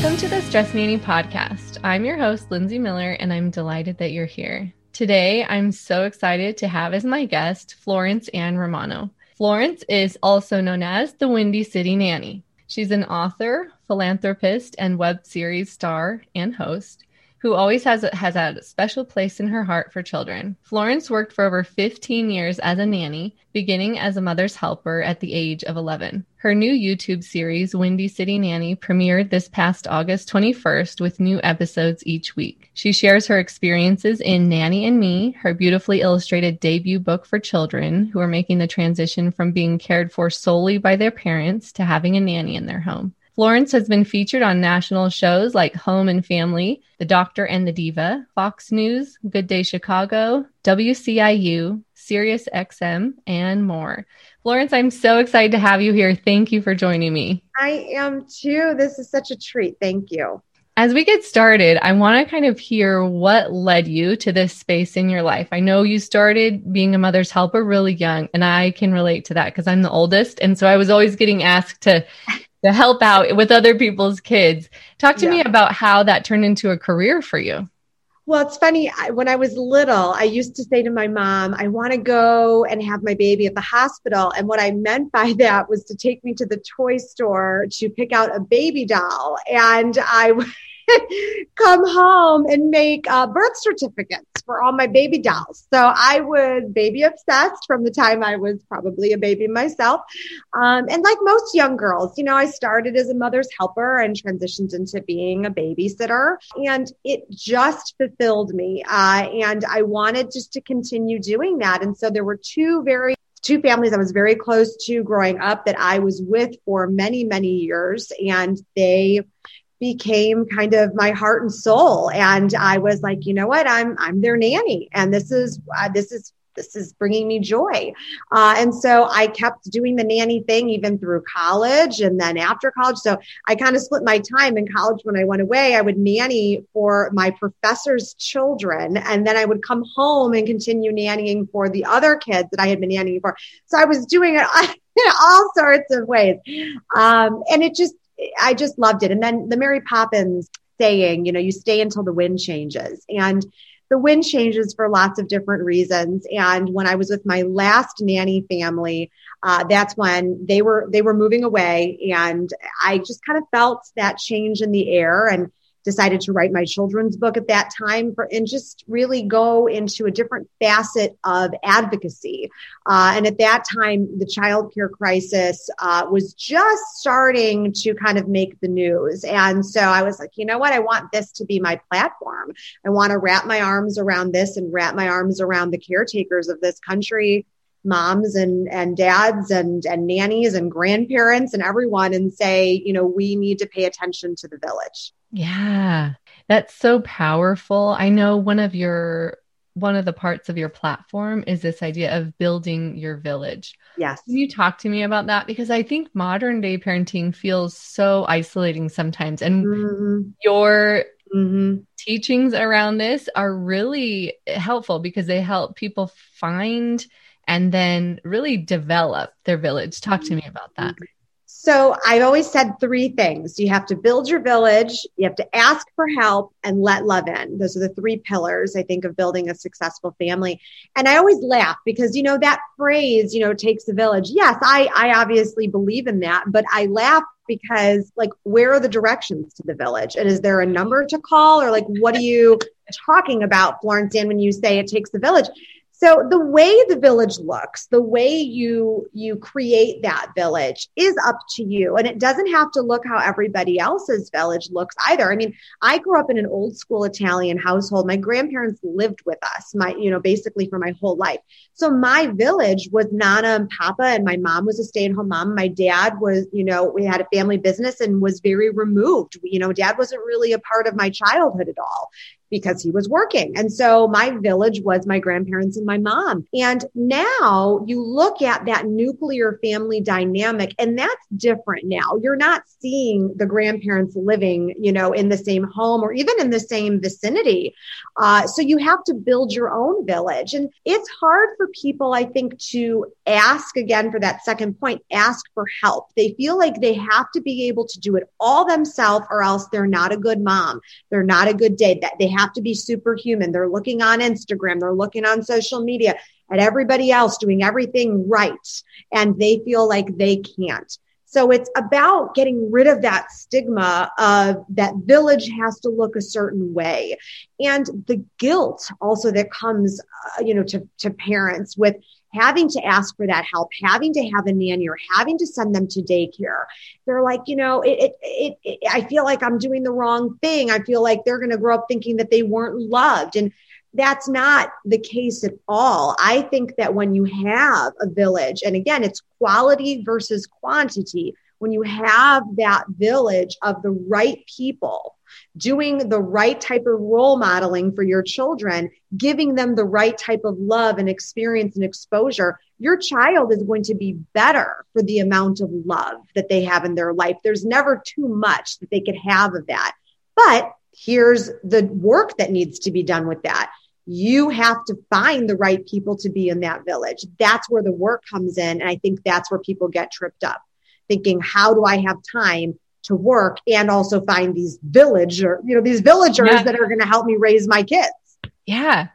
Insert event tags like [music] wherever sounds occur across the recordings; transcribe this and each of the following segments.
Welcome to the Stress Nanny podcast. I'm your host, Lindsay Miller, and I'm delighted that you're here. Today, I'm so excited to have as my guest Florence Ann Romano. Florence is also known as the Windy City Nanny. She's an author, philanthropist, and web series star and host who always has has had a special place in her heart for children. Florence worked for over 15 years as a nanny, beginning as a mother's helper at the age of 11. Her new YouTube series, Windy City Nanny, premiered this past August 21st with new episodes each week. She shares her experiences in Nanny and Me, her beautifully illustrated debut book for children who are making the transition from being cared for solely by their parents to having a nanny in their home. Florence has been featured on national shows like Home and Family, The Doctor and the Diva, Fox News, Good Day Chicago, WCIU, Sirius XM, and more. Florence, I'm so excited to have you here. Thank you for joining me. I am too. This is such a treat. Thank you. As we get started, I want to kind of hear what led you to this space in your life. I know you started being a mother's helper really young, and I can relate to that because I'm the oldest. And so I was always getting asked to to help out with other people's kids. Talk to yeah. me about how that turned into a career for you. Well, it's funny. When I was little, I used to say to my mom, I want to go and have my baby at the hospital. And what I meant by [laughs] that was to take me to the toy store to pick out a baby doll. And I [laughs] [laughs] come home and make uh, birth certificates for all my baby dolls. So I was baby obsessed from the time I was probably a baby myself. Um, and like most young girls, you know, I started as a mother's helper and transitioned into being a babysitter. And it just fulfilled me. Uh, and I wanted just to continue doing that. And so there were two very two families I was very close to growing up that I was with for many, many years. And they became kind of my heart and soul. And i was like you know what? I'm i'm their nanny. And this is uh, this is this is bringing me joy. Uh, and so i kept doing the nanny thing even through college and then after college. So i kind of split my time in college when i went away. I would nanny for my professor's children and then i would come home and continue nannying for the other kids that i had been nannying for. So i was doing it [laughs] in all sorts of ways. Um, and it just I just loved it. And then the Mary Poppins saying, you know, you stay until the wind changes. And the wind changes for lots of different reasons. And when I was with my last nanny family, uh, that's when they were they were moving away, and I just kind of felt that change in the air. And decided to write my children's book at that time for, and just really go into a different facet of advocacy. Uh, and at that time, the child care crisis uh, was just starting to kind of make the news. And so I was like, you know what? I want this to be my platform. I want to wrap my arms around this and wrap my arms around the caretakers of this country moms and and dads and and nannies and grandparents and everyone and say you know we need to pay attention to the village. Yeah. That's so powerful. I know one of your one of the parts of your platform is this idea of building your village. Yes. Can you talk to me about that? Because i think modern day parenting feels so isolating sometimes and mm-hmm. your Mm-hmm. teachings around this are really helpful because they help people find and then really develop their village. Talk to me about that. So I've always said three things. You have to build your village, you have to ask for help and let love in. Those are the three pillars, I think, of building a successful family. And I always laugh because, you know, that phrase, you know, takes a village. Yes, I, I obviously believe in that, but I laugh because like, where are the directions to the village? And is there a number to call or like, what are you talking about, Florence, and when you say it takes the village? So the way the village looks, the way you you create that village is up to you and it doesn't have to look how everybody else's village looks either. I mean, I grew up in an old school Italian household. My grandparents lived with us, my you know, basically for my whole life. So my village was Nana and Papa and my mom was a stay-at-home mom. My dad was, you know, we had a family business and was very removed. You know, dad wasn't really a part of my childhood at all because he was working. And so my village was my grandparents and my mom. And now you look at that nuclear family dynamic and that's different now. You're not seeing the grandparents living, you know, in the same home or even in the same vicinity. Uh, so you have to build your own village. And it's hard for people, I think, to ask again for that second point, ask for help. They feel like they have to be able to do it all themselves or else they're not a good mom. They're not a good dad. That they have to be superhuman. They're looking on Instagram. They're looking on social media at everybody else doing everything right. And they feel like they can't. So it's about getting rid of that stigma of that village has to look a certain way. And the guilt also that comes, uh, you know, to, to parents with having to ask for that help, having to have a nanny or having to send them to daycare. They're like, you know, it, it, it, I feel like I'm doing the wrong thing. I feel like they're going to grow up thinking that they weren't loved. And that's not the case at all. I think that when you have a village, and again, it's quality versus quantity, when you have that village of the right people doing the right type of role modeling for your children, giving them the right type of love and experience and exposure, your child is going to be better for the amount of love that they have in their life. There's never too much that they could have of that. But here's the work that needs to be done with that. You have to find the right people to be in that village. That's where the work comes in. And I think that's where people get tripped up thinking, how do I have time to work and also find these village or, you know, these villagers yeah. that are going to help me raise my kids? Yeah.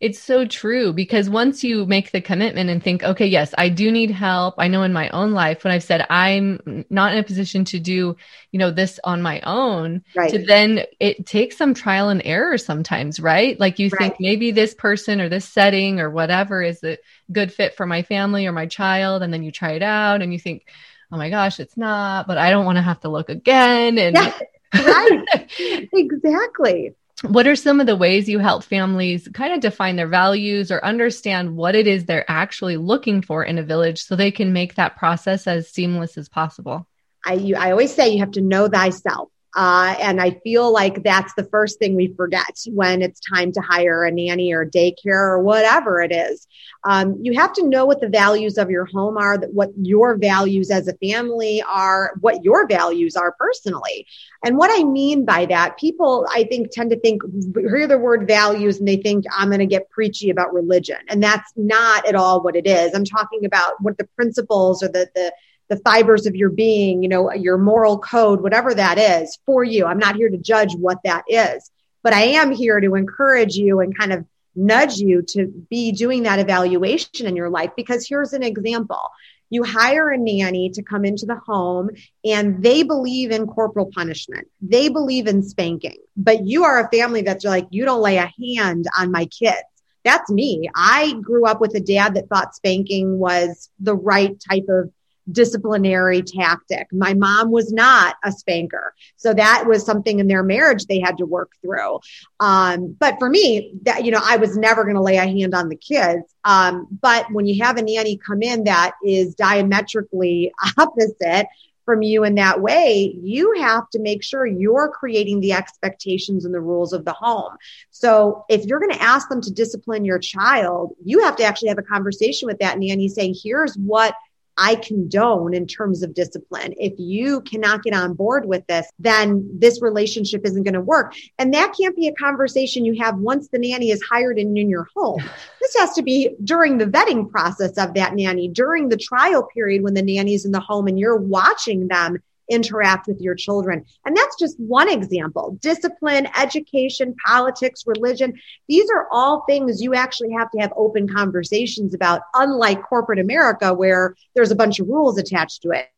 It's so true because once you make the commitment and think, okay, yes, I do need help. I know in my own life when I've said I'm not in a position to do, you know, this on my own, right. to then it takes some trial and error sometimes, right? Like you right. think maybe this person or this setting or whatever is a good fit for my family or my child. And then you try it out and you think, oh my gosh, it's not, but I don't want to have to look again. And yeah, right. [laughs] exactly. What are some of the ways you help families kind of define their values or understand what it is they're actually looking for in a village so they can make that process as seamless as possible? I, you, I always say you have to know thyself. Uh, and I feel like that's the first thing we forget when it's time to hire a nanny or daycare or whatever it is. Um, you have to know what the values of your home are, what your values as a family are, what your values are personally. And what I mean by that, people I think tend to think, hear the word values and they think I'm going to get preachy about religion. And that's not at all what it is. I'm talking about what the principles or the, the, the fibers of your being, you know, your moral code, whatever that is for you. I'm not here to judge what that is, but I am here to encourage you and kind of nudge you to be doing that evaluation in your life. Because here's an example. You hire a nanny to come into the home and they believe in corporal punishment. They believe in spanking, but you are a family that's like, you don't lay a hand on my kids. That's me. I grew up with a dad that thought spanking was the right type of disciplinary tactic. My mom was not a spanker. So that was something in their marriage they had to work through. Um, but for me, that, you know, I was never going to lay a hand on the kids. Um, but when you have a nanny come in that is diametrically opposite, from you in that way, you have to make sure you're creating the expectations and the rules of the home. So if you're going to ask them to discipline your child, you have to actually have a conversation with that nanny saying, here's what I condone in terms of discipline. If you cannot get on board with this, then this relationship isn't going to work. And that can't be a conversation you have once the nanny is hired and in your home. [laughs] This has to be during the vetting process of that nanny, during the trial period when the nanny's in the home and you're watching them interact with your children. And that's just one example. Discipline, education, politics, religion. These are all things you actually have to have open conversations about, unlike corporate America where there's a bunch of rules attached to it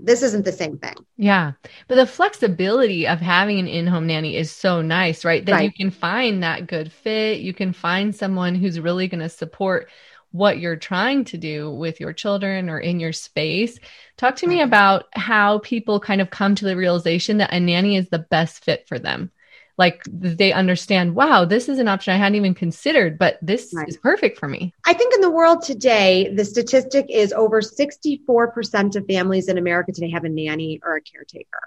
this isn't the same thing. Yeah. But the flexibility of having an in-home nanny is so nice, right? That right. you can find that good fit. You can find someone who's really going to support what you're trying to do with your children or in your space. Talk to me about how people kind of come to the realization that a nanny is the best fit for them. Like they understand, wow, this is an option I hadn't even considered, but this right. is perfect for me. I think in the world today, the statistic is over 64% of families in America today have a nanny or a caretaker.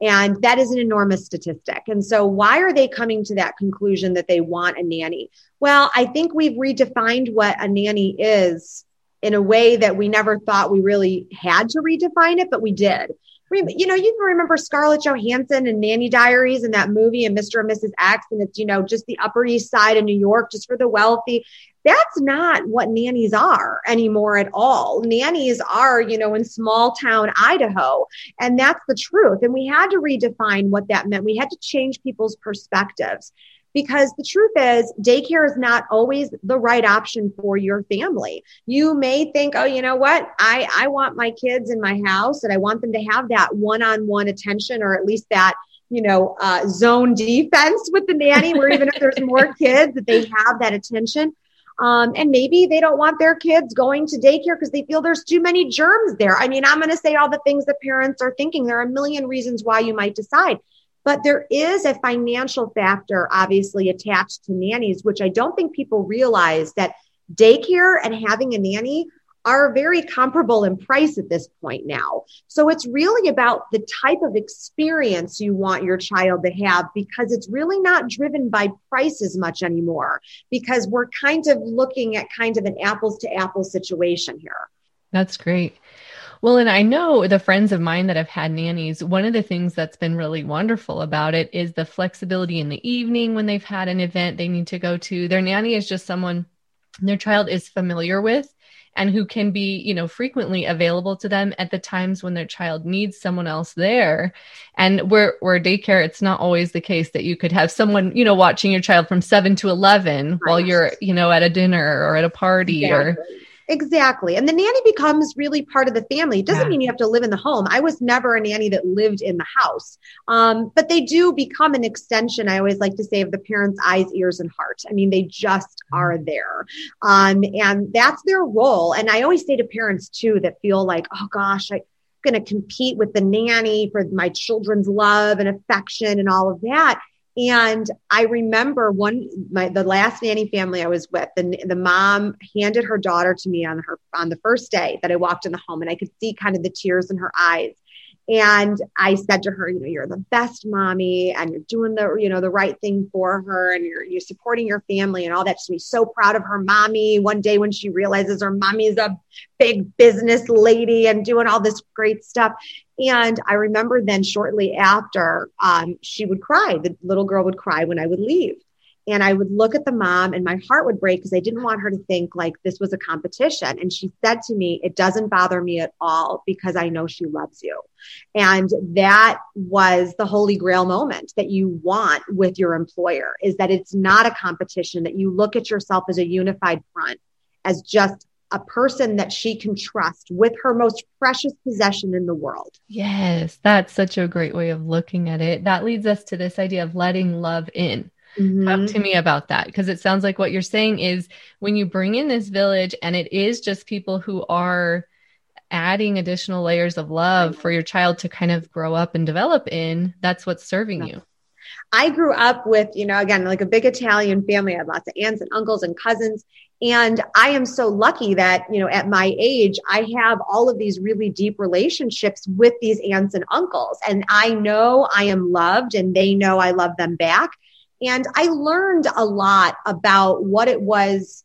And that is an enormous statistic. And so why are they coming to that conclusion that they want a nanny? Well, I think we've redefined what a nanny is in a way that we never thought we really had to redefine it, but we did. You know, you can remember Scarlett Johansson and Nanny Diaries and that movie and Mr. and Mrs. X, and it's, you know, just the Upper East Side of New York, just for the wealthy. That's not what nannies are anymore at all. Nannies are, you know, in small town Idaho. And that's the truth. And we had to redefine what that meant. We had to change people's perspectives because the truth is daycare is not always the right option for your family. You may think, oh, you know what? I, I want my kids in my house and I want them to have that one-on-one attention or at least that you know, uh, zone defense with the nanny, where even if there's more [laughs] kids, that they have that attention. Um, and maybe they don't want their kids going to daycare because they feel there's too many germs there. I mean, I'm going to say all the things that parents are thinking. There are a million reasons why you might decide. But there is a financial factor obviously attached to nannies, which I don't think people realize that daycare and having a nanny are very comparable in price at this point now. So it's really about the type of experience you want your child to have because it's really not driven by price as much anymore because we're kind of looking at kind of an apples to apples situation here. That's great. Well, and I know the friends of mine that have had nannies, one of the things that's been really wonderful about it is the flexibility in the evening when they've had an event they need to go to. Their nanny is just someone their child is familiar with and who can be, you know, frequently available to them at the times when their child needs someone else there. And where where daycare, it's not always the case that you could have someone, you know, watching your child from seven to eleven right. while you're, you know, at a dinner or at a party or Exactly. And the nanny becomes really part of the family. It doesn't yeah. mean you have to live in the home. I was never a nanny that lived in the house. Um, but they do become an extension, I always like to say, of the parents' eyes, ears, and heart. I mean, they just mm-hmm. are there. Um, and that's their role. And I always say to parents too that feel like, oh gosh, I'm going to compete with the nanny for my children's love and affection and all of that. And I remember one, my, the last nanny family I was with, the, the mom handed her daughter to me on her, on the first day that I walked in the home and I could see kind of the tears in her eyes. And I said to her, you know, you're the best mommy and you're doing the, you know, the right thing for her and you're, you're supporting your family and all that. She's so proud of her mommy. One day when she realizes her mommy's a big business lady and doing all this great stuff. And I remember then shortly after, um, she would cry. The little girl would cry when I would leave. And I would look at the mom and my heart would break because I didn't want her to think like this was a competition. And she said to me, It doesn't bother me at all because I know she loves you. And that was the holy grail moment that you want with your employer is that it's not a competition, that you look at yourself as a unified front, as just a person that she can trust with her most precious possession in the world. Yes, that's such a great way of looking at it. That leads us to this idea of letting love in. Mm-hmm. Talk to me about that because it sounds like what you're saying is when you bring in this village and it is just people who are adding additional layers of love for your child to kind of grow up and develop in, that's what's serving you. I grew up with, you know, again, like a big Italian family. I had lots of aunts and uncles and cousins. And I am so lucky that, you know, at my age, I have all of these really deep relationships with these aunts and uncles. And I know I am loved and they know I love them back. And I learned a lot about what it was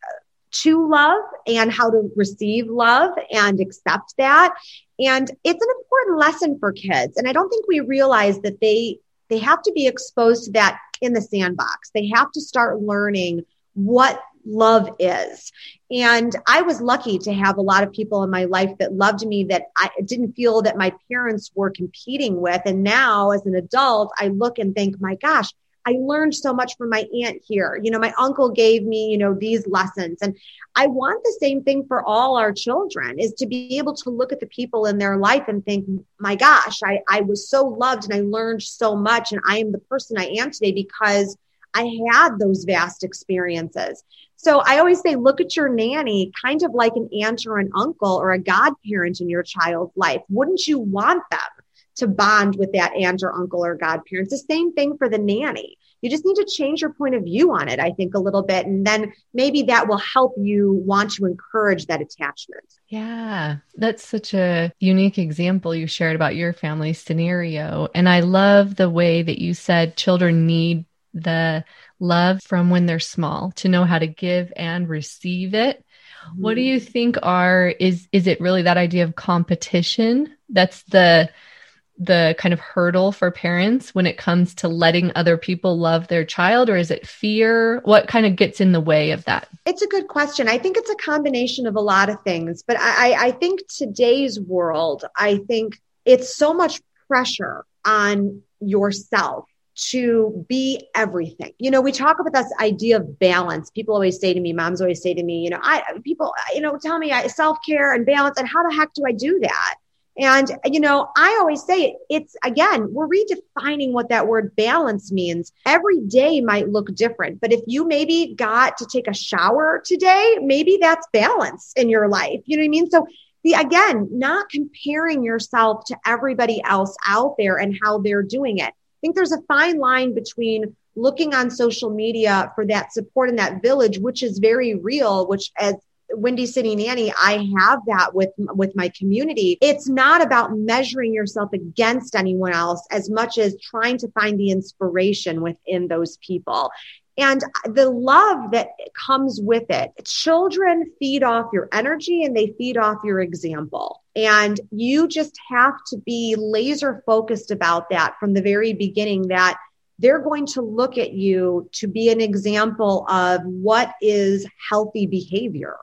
to love and how to receive love and accept that. And it's an important lesson for kids. And I don't think we realize that they, they have to be exposed to that in the sandbox. They have to start learning what love is. And I was lucky to have a lot of people in my life that loved me that I didn't feel that my parents were competing with. And now as an adult, I look and think, my gosh, I learned so much from my aunt here. You know, my uncle gave me, you know, these lessons. And I want the same thing for all our children is to be able to look at the people in their life and think, my gosh, I, I was so loved and I learned so much. And I am the person I am today because I had those vast experiences. So I always say, look at your nanny kind of like an aunt or an uncle or a godparent in your child's life. Wouldn't you want them? to bond with that aunt or uncle or godparent. It's the same thing for the nanny. you just need to change your point of view on it, I think, a little bit. And then maybe that will help you want to encourage that attachment. Yeah, that's such a unique example you shared about your family scenario. And I love the way that you said children need the love from when they're small to know how to give and receive it. What do mm-hmm. you think are is is it really that idea of competition that's the the kind of hurdle for parents when it comes to letting other people love their child or is it fear what kind of gets in the way of that it's a good question i think it's a combination of a lot of things but i i think today's world i think it's so much pressure on yourself to be everything. You know, we talk about this idea of balance. People always say to me, moms always say to me, you know, I people, you know, tell me uh, I self care and balance, and how the heck do I do that? And, you know, I always say it's again, we're redefining what that word balance means. Every day might look different, but if you maybe got to take a shower today, maybe that's balance in your life. You know what I mean? So, the again, not comparing yourself to everybody else out there and how they're doing it. Think there's a fine line between looking on social media for that support in that village, which is very real, which as Windy City Nanny, I have that with with my community. It's not about measuring yourself against anyone else as much as trying to find the inspiration within those people. And the love that comes with it. Children feed off your energy and they feed off your example. And you just have to be laser focused about that from the very beginning that they're going to look at you to be an example of what is healthy behavior.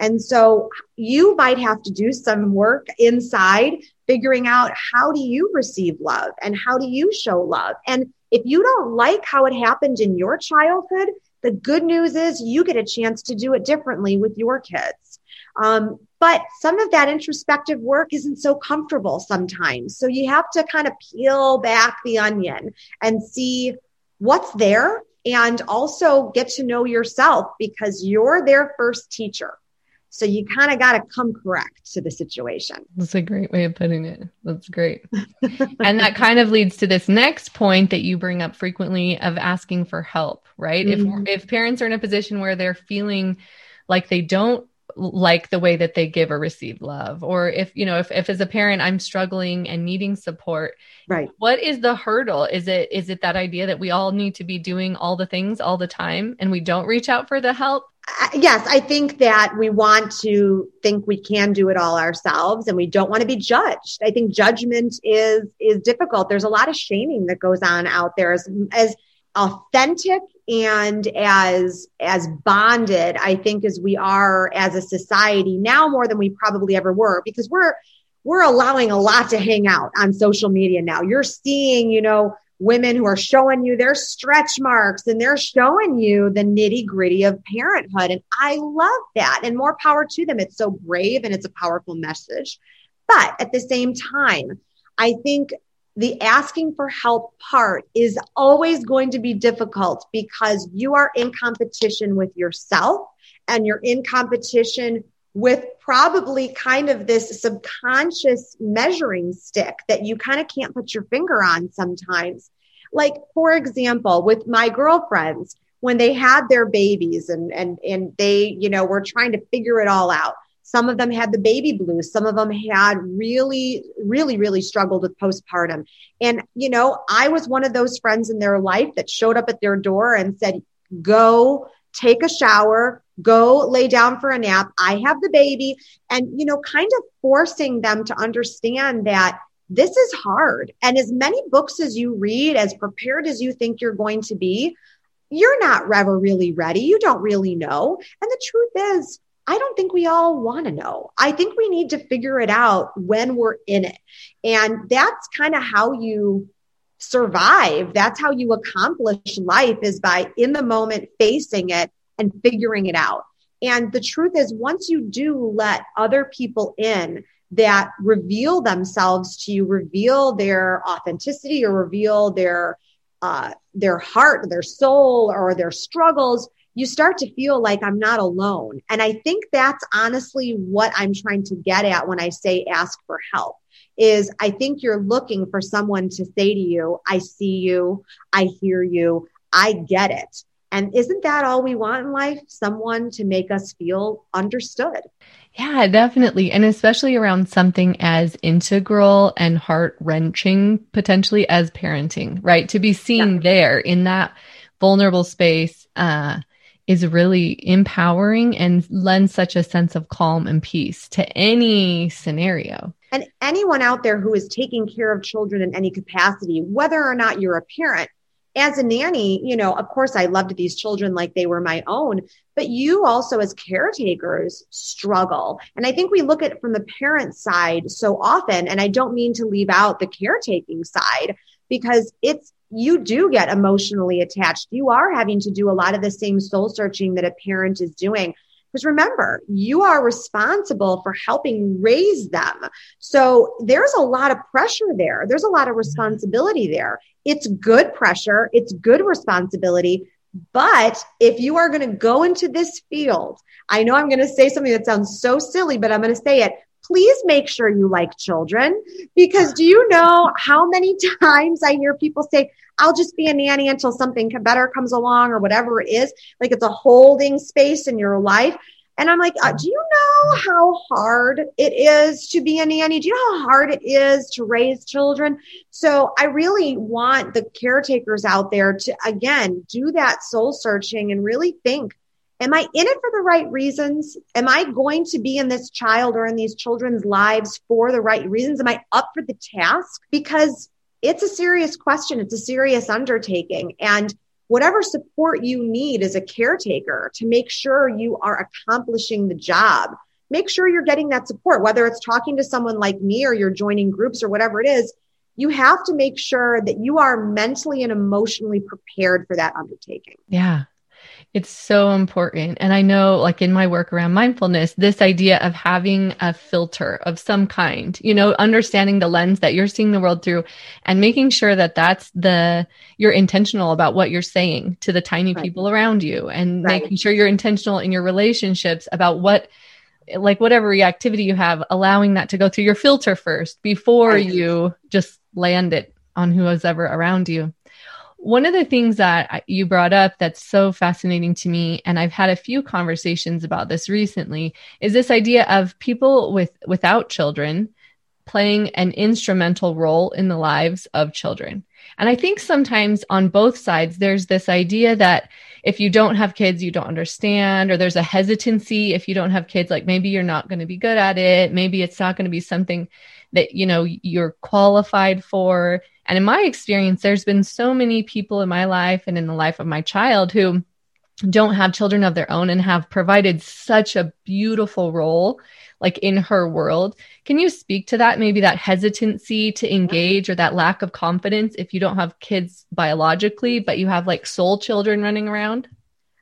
And so you might have to do some work inside figuring out how do you receive love and how do you show love. And if you don't like how it happened in your childhood, the good news is you get a chance to do it differently with your kids. Um, but some of that introspective work isn't so comfortable sometimes. So you have to kind of peel back the onion and see what's there and also get to know yourself because you're their first teacher. So you kind of got to come correct to the situation. That's a great way of putting it. That's great. [laughs] and that kind of leads to this next point that you bring up frequently of asking for help, right? Mm-hmm. If if parents are in a position where they're feeling like they don't like the way that they give or receive love. Or if you know if, if as a parent i'm struggling and needing support right. what is the hurdle? Is it is it that idea that we all need to be doing all the things all the time and we don't reach out for the help? Uh, yes i think that we want to think we can do it all ourselves and we don't want to be judged. I think judgment is is difficult. There's a lot of shaming that goes on out there. As as authentic and as as bonded i think as we are as a society now more than we probably ever were because we're we're allowing a lot to hang out on social media now. You're seeing you know women who are showing you their stretch marks and they're showing you the nitty gritty of parenthood and i love that and more power to them. It's so brave and it's a powerful message. But at the same time i think the asking for help part is always going to be difficult because you are in competition with yourself and you're in competition with probably kind of this subconscious measuring stick that you kind of can't put your finger on sometimes. Like, for example, with my girlfriends, when they had their babies and, and, and they, you know, were trying to figure it all out some of them had the baby blues. Some of them had really, really, really struggled with postpartum. And, you know, I was one of those friends in their life that showed up at their door and said, go take a shower, go lay down for a nap. I have the baby. And, you know, kind of forcing them to understand that this is hard. And as many books as you read, as prepared as you think you're going to be, you're not ever really ready. You don't really know. And the truth is, I don't think we all want to know. I think we need to figure it out when we're in it. And that's kind of how you survive. That's how you accomplish life is by in the moment facing it and figuring it out. And the truth is, once you do let other people in that reveal themselves to you, reveal their authenticity or reveal their uh, their heart, their soul, or their struggles, you start to feel like I'm not alone. And I think that's honestly what I'm trying to get at when I say ask for help is I think you're looking for someone to say to you, I see you, I hear you, I get it. And isn't that all we want in life? Someone to make us feel understood. Yeah, definitely. And especially around something as integral and heart wrenching potentially as parenting, right? To be seen yeah. there in that vulnerable space uh, is really empowering and lends such a sense of calm and peace to any scenario. And anyone out there who is taking care of children in any capacity, whether or not you're a parent, as a nanny, you know, of course, I loved these children like they were my own, but you also, as caretakers, struggle. And I think we look at it from the parent side so often. And I don't mean to leave out the caretaking side because it's, you do get emotionally attached. You are having to do a lot of the same soul searching that a parent is doing. Because remember, you are responsible for helping raise them. So there's a lot of pressure there. There's a lot of responsibility there. It's good pressure. It's good responsibility. But if you are going to go into this field, I know I'm going to say something that sounds so silly, but I'm going to say it. Please make sure you like children because do you know how many [laughs] times I hear people say, I'll just be a nanny until something better comes along or whatever it is. Like it's a holding space in your life. And I'm like, uh, do you know how hard it is to be a nanny? Do you know how hard it is to raise children? So I really want the caretakers out there to, again, do that soul searching and really think, am I in it for the right reasons? Am I going to be in this child or in these children's lives for the right reasons? Am I up for the task? Because it's a serious question. It's a serious undertaking. And whatever support you need as a caretaker to make sure you are accomplishing the job, make sure you're getting that support, whether it's talking to someone like me or you're joining groups or whatever it is. You have to make sure that you are mentally and emotionally prepared for that undertaking. Yeah. It's so important. And I know, like in my work around mindfulness, this idea of having a filter of some kind, you know, understanding the lens that you're seeing the world through and making sure that that's the, you're intentional about what you're saying to the tiny right. people around you and right. making sure you're intentional in your relationships about what, like whatever reactivity you have, allowing that to go through your filter first before right. you just land it on who's ever around you. One of the things that you brought up that's so fascinating to me, and I've had a few conversations about this recently, is this idea of people with without children playing an instrumental role in the lives of children. And I think sometimes on both sides, there's this idea that if you don't have kids, you don't understand, or there's a hesitancy if you don't have kids, like maybe you're not going to be good at it. Maybe it's not going to be something that, you know, you're qualified for. And in my experience, there's been so many people in my life and in the life of my child who don't have children of their own and have provided such a beautiful role like in her world. Can you speak to that maybe that hesitancy to engage or that lack of confidence if you don't have kids biologically but you have like soul children running around?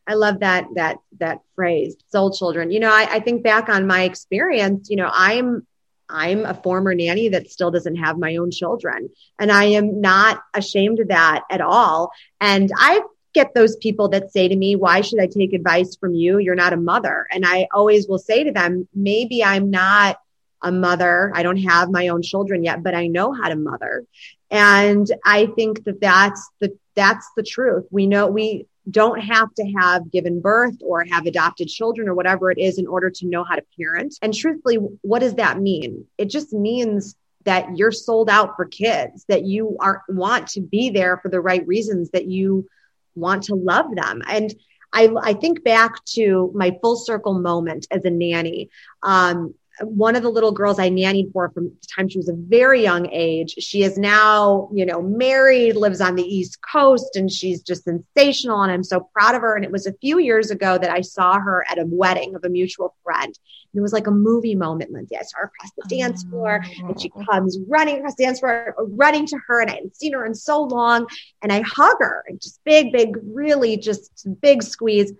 I love that that that phrase, soul children. You know, I, I think back on my experience, you know, I'm I'm a former nanny that still doesn't have my own children. And I am not ashamed of that at all. And I get those people that say to me, why should I take advice from you? You're not a mother. And I always will say to them, maybe I'm not a mother. I don't have my own children yet, but I know how to mother. And I think that that's the, that's the truth. We know we, don't have to have given birth or have adopted children or whatever it is in order to know how to parent. And truthfully, what does that mean? It just means that you're sold out for kids, that you are want to be there for the right reasons, that you want to love them. And I, I think back to my full circle moment as a nanny. Um, one of the little girls I nannied for from the time she was a very young age. She is now, you know, married, lives on the East Coast, and she's just sensational. And I'm so proud of her. And it was a few years ago that I saw her at a wedding of a mutual friend. And it was like a movie moment, Lindsay. I saw her across the dance floor, and she oh. comes running across the dance floor, running to her. And I hadn't seen her in so long. And I hug her, and just big, big, really just big squeeze.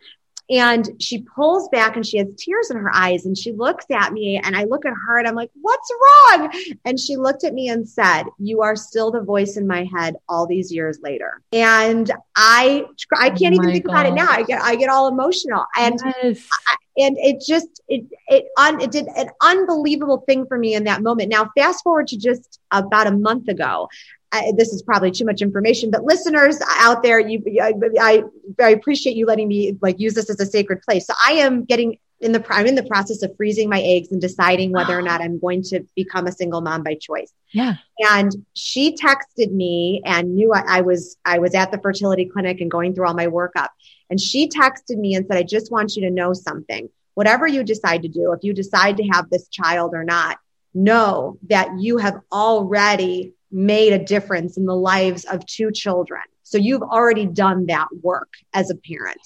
And she pulls back and she has tears in her eyes and she looks at me and I look at her and I'm like, what's wrong? And she looked at me and said, you are still the voice in my head all these years later. And I, I oh can't oh even think about it now. I get, I get all emotional and, yes. I, and it just, it, it, un, it did an unbelievable thing for me in that moment. Now, fast forward to just about a month ago. I, this is probably too much information, but listeners out there, you, I, I, I appreciate you letting me like use this as a sacred place. So I am getting in the I'm in the process of freezing my eggs and deciding whether or ah. not I'm going to become a single mom by choice. Yeah. And she texted me and knew I, I, was I was at the fertility clinic and going through all my workup. And she texted me and said, I just want you to know something. Whatever you decide to do, if you decide to have this child or not, know that you have already made a difference in the lives of two children. So you've already done that work as a parent.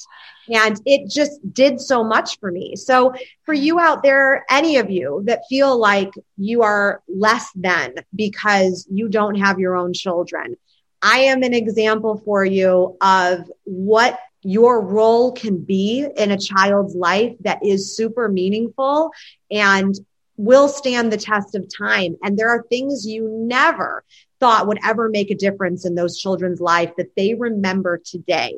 And it just did so much for me. So for you out there, any of you that feel like you are less than because you don't have your own children, I am an example for you of what your role can be in a child's life that is super meaningful and will stand the test of time. And there are things you never thought would ever make a difference in those children's life that they remember today.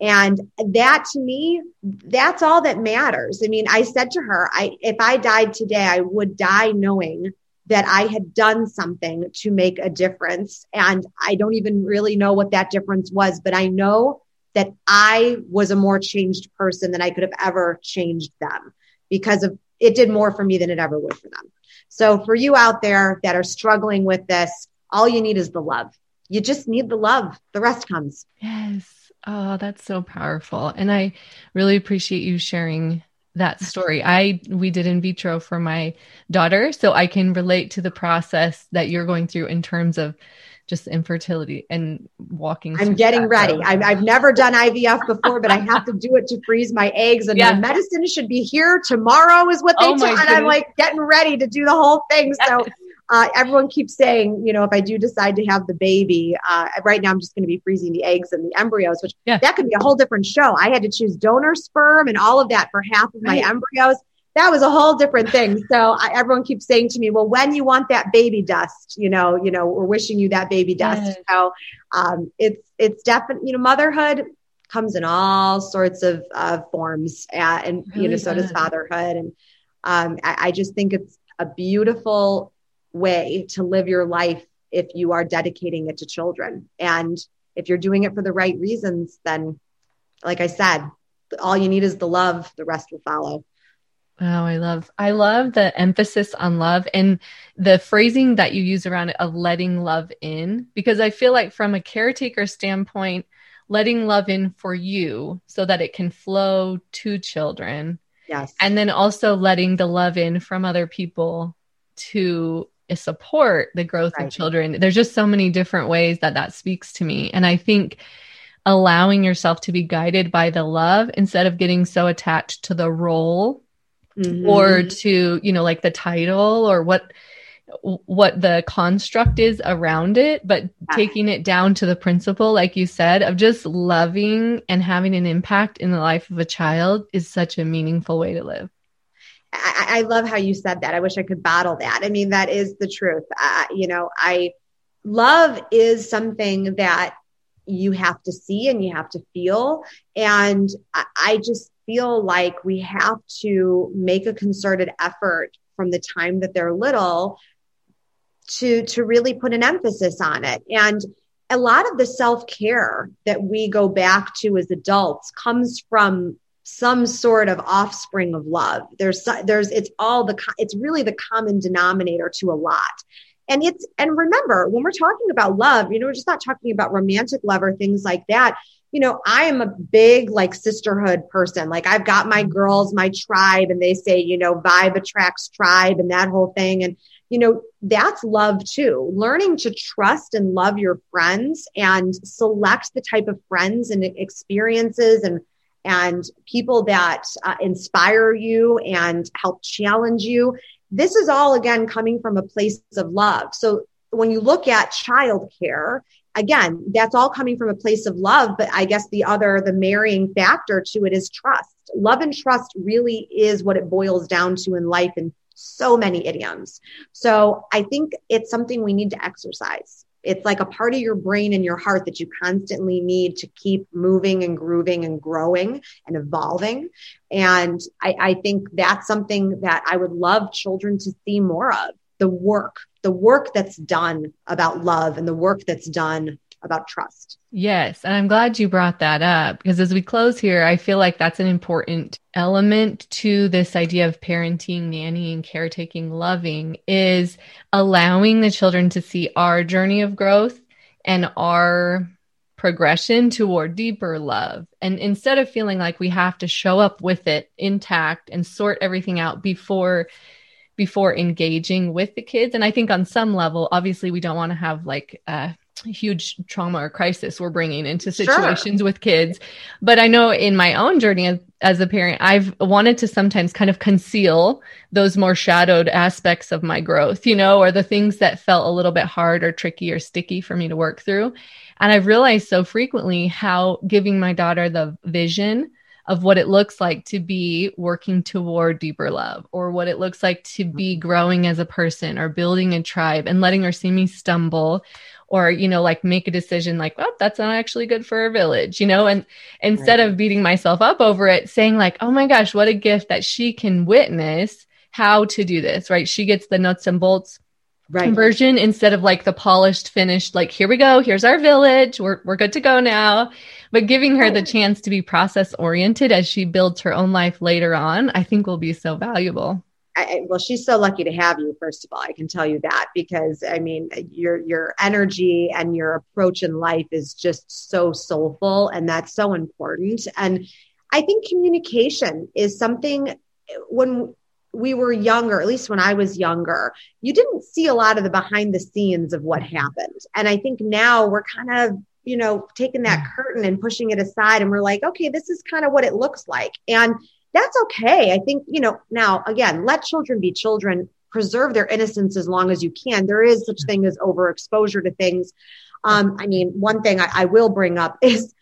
And that to me, that's all that matters. I mean, I said to her, I, if I died today, I would die knowing that I had done something to make a difference. And I don't even really know what that difference was, but I know that I was a more changed person than I could have ever changed them because of it did more for me than it ever would for them. So for you out there that are struggling with this, all you need is the love. You just need the love. The rest comes. Yes. Oh, that's so powerful. And I really appreciate you sharing that story. I we did in vitro for my daughter, so I can relate to the process that you're going through in terms of just infertility and walking. I'm getting ready. I've, I've never done IVF before, but I have to do it to freeze my eggs. And yeah. my medicine should be here tomorrow, is what they oh tell. And I'm like getting ready to do the whole thing. So uh, everyone keeps saying, you know, if I do decide to have the baby, uh, right now I'm just going to be freezing the eggs and the embryos, which yeah. that could be a whole different show. I had to choose donor sperm and all of that for half of my right. embryos. That was a whole different thing. So I, everyone keeps saying to me, well, when you want that baby dust, you know, you know, we're wishing you that baby dust. So um, it's, it's definitely, you know, motherhood comes in all sorts of uh, forms uh, and, really you know, so does fatherhood. And um, I, I just think it's a beautiful way to live your life if you are dedicating it to children. And if you're doing it for the right reasons, then, like I said, all you need is the love, the rest will follow. Oh, I love I love the emphasis on love and the phrasing that you use around it of letting love in because I feel like from a caretaker standpoint letting love in for you so that it can flow to children. Yes. And then also letting the love in from other people to support the growth right. of children. There's just so many different ways that that speaks to me. And I think allowing yourself to be guided by the love instead of getting so attached to the role mm-hmm. or to, you know, like the title or what what the construct is around it, but yeah. taking it down to the principle, like you said, of just loving and having an impact in the life of a child is such a meaningful way to live. I, I, love how you said that. I wish I could bottle that. I mean, that is the truth. Uh, you know, I love is something that you have to see and you have to feel. And I, I just feel like we have to make a concerted effort from the time that they're little to to really put an emphasis on it and a lot of the self-care that we go back to as adults comes from some sort of offspring of love. There's, there's, it's all the, it's really the common denominator to a lot. And it's, and remember, when we're talking about love, you know, we're just not talking about romantic love or things like that. You know, I am a big like sisterhood person. Like I've got my girls, my tribe, and they say, you know, vibe attracts tribe and that whole thing. And, you know, that's love too. Learning to trust and love your friends and select the type of friends and experiences and and people that uh, inspire you and help challenge you. This is all again coming from a place of love. So when you look at childcare, again, that's all coming from a place of love. But I guess the other, the marrying factor to it is trust. Love and trust really is what it boils down to in life in so many idioms. So I think it's something we need to exercise it's like a part of your brain and your heart that you constantly need to keep moving and grooving and growing and evolving. And I, I think that's something that I would love children to see more of. the work, the work that's done about love and the work that's done about trust. Yes. And I'm glad you brought that up because as we close here, I feel like that's an important element to this idea of parenting, nannying, and caretaking, loving is allowing the children to see our journey of growth and our progression toward deeper love. And instead of feeling like we have to show up with it intact and sort everything out before before engaging with the kids. And I think on some level, obviously, we don't want to have like a huge trauma or crisis we're bringing into situations sure. with kids. But I know in my own journey as, as, a parent, I've wanted to sometimes kind of conceal those more shadowed aspects of my growth, you know, or the things that felt a little bit hard or tricky or sticky for me to work through. And I've realized so frequently how giving my daughter the vision of what it looks like to be working toward deeper love or what it looks like to be mm-hmm. growing as a person or building a tribe and letting her see me stumble or you know like make a decision like well that's not actually good for our village you know and instead right. of beating myself up over it saying like oh my gosh what a gift that she can witness how to do this right she gets the nuts and bolts right. version instead of like the polished finished like here we go here's our village we're, we're good to go now but giving her the oh. chance to be process oriented as she builds her own life later on, I think will be so valuable. I, well, she's so lucky to have you. First of all, I can tell you that because I mean, your your energy and your approach in life is just so soulful, and that's so important. And I think communication is something when we were younger, at least when I was younger, you didn't see a lot of the behind the scenes of what happened. And I think now we're kind of you know, taking that curtain and pushing it aside. And we're like, okay, this is kind of what it looks like. And that's okay. I think, you know, now again, let children be children, preserve their innocence as long as you can. There is such thing as overexposure to things. Um, I mean, one thing I, I will bring up [laughs] is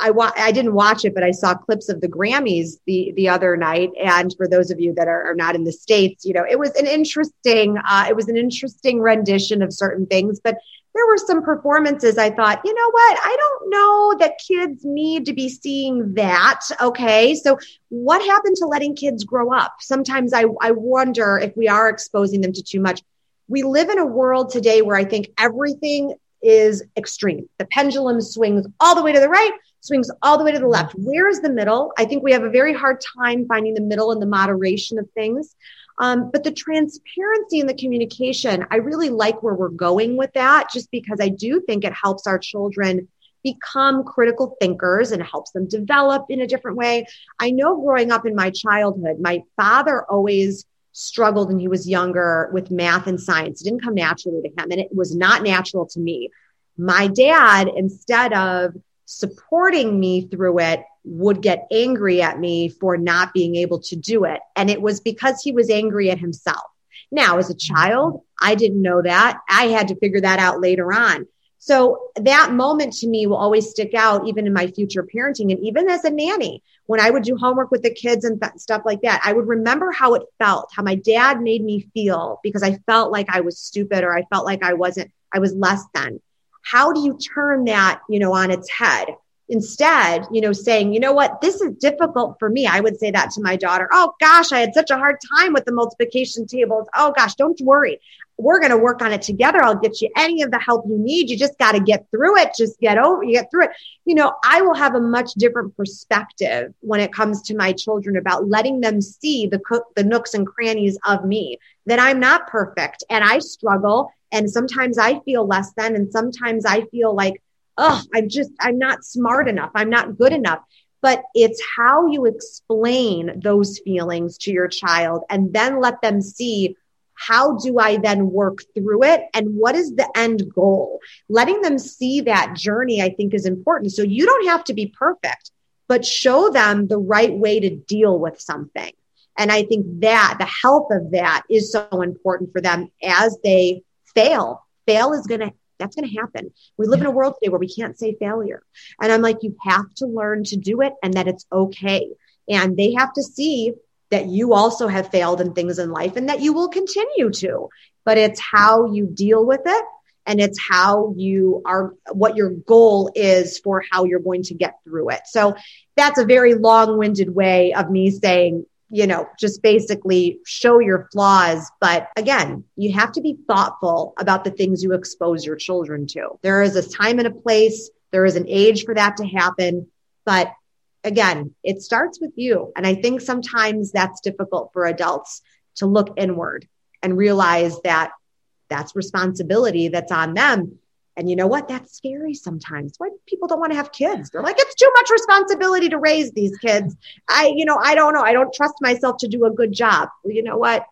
I wa- I didn't watch it, but I saw clips of the Grammys the the other night. And for those of you that are, are not in the states, you know, it was an interesting uh, it was an interesting rendition of certain things. But there were some performances I thought, you know what? I don't know that kids need to be seeing that. Okay. So what happened to letting kids grow up? Sometimes I, I wonder if we are exposing them to too much. We live in a world today where I think everything is extreme. The pendulum swings all the way to the right, swings all the way to the left. Where is the middle? I think we have a very hard time finding the middle and the moderation of things. Um, but the transparency and the communication, I really like where we're going with that, just because I do think it helps our children become critical thinkers and helps them develop in a different way. I know growing up in my childhood, my father always struggled when he was younger with math and science. It didn't come naturally to him, and it was not natural to me. My dad, instead of supporting me through it, would get angry at me for not being able to do it. And it was because he was angry at himself. Now, as a child, I didn't know that. I had to figure that out later on. So that moment to me will always stick out, even in my future parenting and even as a nanny. When I would do homework with the kids and th- stuff like that, I would remember how it felt, how my dad made me feel because I felt like I was stupid or I felt like I wasn't, I was less than. How do you turn that, you know, on its head? instead, you know, saying, you know what, this is difficult for me. I would say that to my daughter. Oh gosh, I had such a hard time with the multiplication tables. Oh gosh, don't worry. We're going to work on it together. I'll get you any of the help you need. You just got to get through it. Just get over, you get through it. You know, I will have a much different perspective when it comes to my children about letting them see the the nooks and crannies of me that I'm not perfect and I struggle. And sometimes I feel less than, and sometimes I feel like oh, I'm just, I'm not smart enough. I'm not good enough. But it's how you explain those feelings to your child and then let them see how do I then work through it? And what is the end goal? Letting them see that journey, I think is important. So you don't have to be perfect, but show them the right way to deal with something. And I think that the health of that is so important for them as they fail. Fail is going to that's going to happen. We live in a world today where we can't say failure. And I'm like, you have to learn to do it and that it's okay. And they have to see that you also have failed in things in life and that you will continue to. But it's how you deal with it and it's how you are, what your goal is for how you're going to get through it. So that's a very long winded way of me saying, you know, just basically show your flaws. But again, you have to be thoughtful about the things you expose your children to. There is a time and a place, there is an age for that to happen. But again, it starts with you. And I think sometimes that's difficult for adults to look inward and realize that that's responsibility that's on them. And you know what? That's scary sometimes. Why people don't want to have kids? They're like, it's too much responsibility to raise these kids. I, you know, I don't know. I don't trust myself to do a good job. Well, you know what?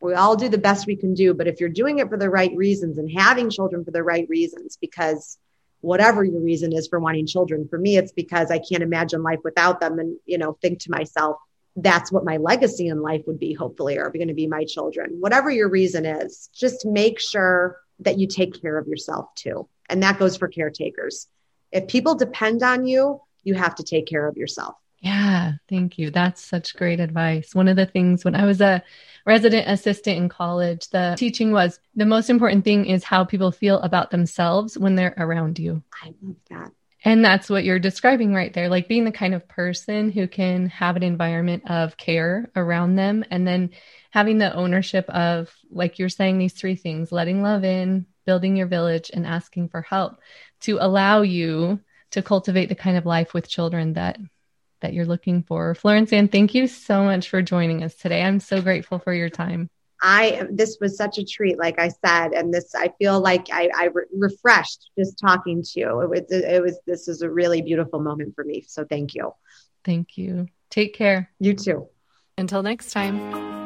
We all do the best we can do. But if you're doing it for the right reasons and having children for the right reasons, because whatever your reason is for wanting children, for me, it's because I can't imagine life without them and, you know, think to myself, that's what my legacy in life would be, hopefully, are going to be my children. Whatever your reason is, just make sure that you take care of yourself too. And that goes for caretakers. If people depend on you, you have to take care of yourself. Yeah, thank you. That's such great advice. One of the things when I was a resident assistant in college, the teaching was the most important thing is how people feel about themselves when they're around you. I love that. And that's what you're describing right there, like being the kind of person who can have an environment of care around them and then having the ownership of, like you're saying, these three things letting love in, building your village, and asking for help to allow you to cultivate the kind of life with children that that you're looking for. Florence Ann, thank you so much for joining us today. I'm so grateful for your time. I this was such a treat, like I said, and this I feel like I, I re- refreshed just talking to you. It was it was this is a really beautiful moment for me. So thank you. Thank you. Take care. You too. Until next time.